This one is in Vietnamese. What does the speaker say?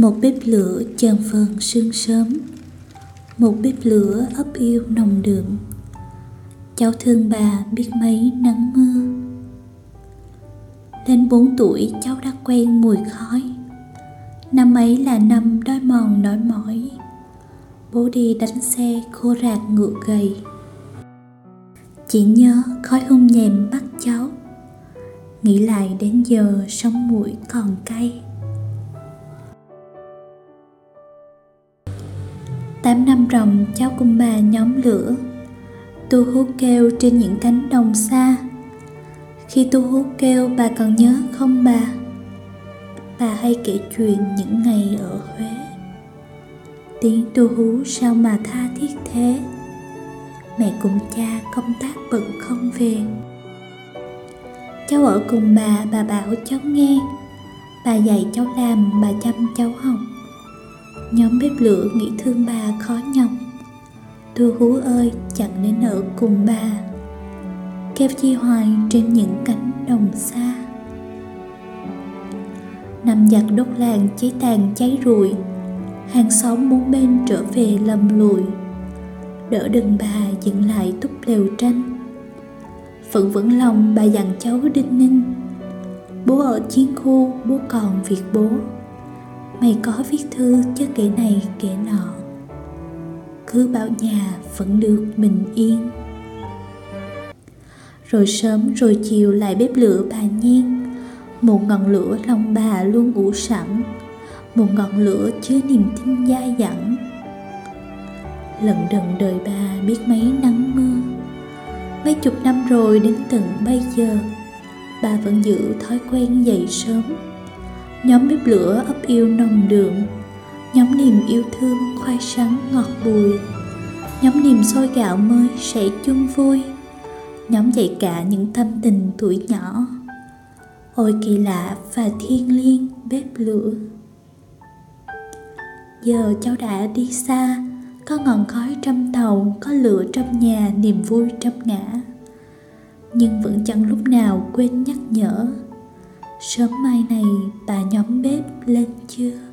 một bếp lửa chờn phần sương sớm. Một bếp lửa ấp yêu nồng đượm. Cháu thương bà biết mấy nắng mưa. Lên bốn tuổi cháu đã quen mùi khói. Năm ấy là năm đói mòn đói mỏi. Bố đi đánh xe khô rạc ngựa gầy. Chỉ nhớ khói hung nhèm bắt cháu. Nghĩ lại đến giờ sống mũi còn cay. Tám năm ròng, cháu cùng bà nhóm lửa. Tu hú kêu trên những cánh đồng xa. Khi tu hú kêu, bà còn nhớ không bà? Bà hay kể chuyện những ngày ở huế. Tiếng tu hú sao mà tha thiết thế? Mẹ cùng cha công tác bận không về. Cháu ở cùng bà bà bảo cháu nghe. Bà dạy cháu làm, bà chăm cháu học nhóm bếp lửa nghĩ thương bà khó nhọc. Tôi hú ơi, chẳng nên ở cùng bà. Kêu chi hoài trên những cánh đồng xa. Năm giặc đốt làng cháy tàn cháy rụi. Hàng xóm muốn bên trở về lầm lùi. Đỡ đừng bà dựng lại túc lều tranh. Phận vững lòng bà dặn cháu đinh ninh. Bố ở chiến khu, bố còn việc bố mày có viết thư cho kẻ này, kẻ nọ. Cứ bảo nhà vẫn được bình yên. Rồi sớm rồi chiều lại bếp lửa bà nhiên. Một ngọn lửa lòng bà luôn ủ sẵn. Một ngọn lửa chứa niềm tin dai dẳng. Lận đận đời bà biết mấy nắng mưa. Mấy chục năm rồi đến tận bây giờ, bà vẫn giữ thói quen dậy sớm nhóm bếp lửa ấp yêu nồng đượm. Nhóm niềm yêu thương khoai sắn ngọt bùi. Nhóm niềm sôi gạo mới sẽ chung vui. Nhóm dạy cả những tâm tình tuổi nhỏ. Ôi kỳ lạ và thiêng liêng bếp lửa. Giờ cháu đã đi xa, có ngọn khói trăm tàu, có lửa trong nhà, niềm vui trăm ngã. Nhưng vẫn chẳng lúc nào quên nhắc nhở sớm mai này bà nhóm bếp lên chưa?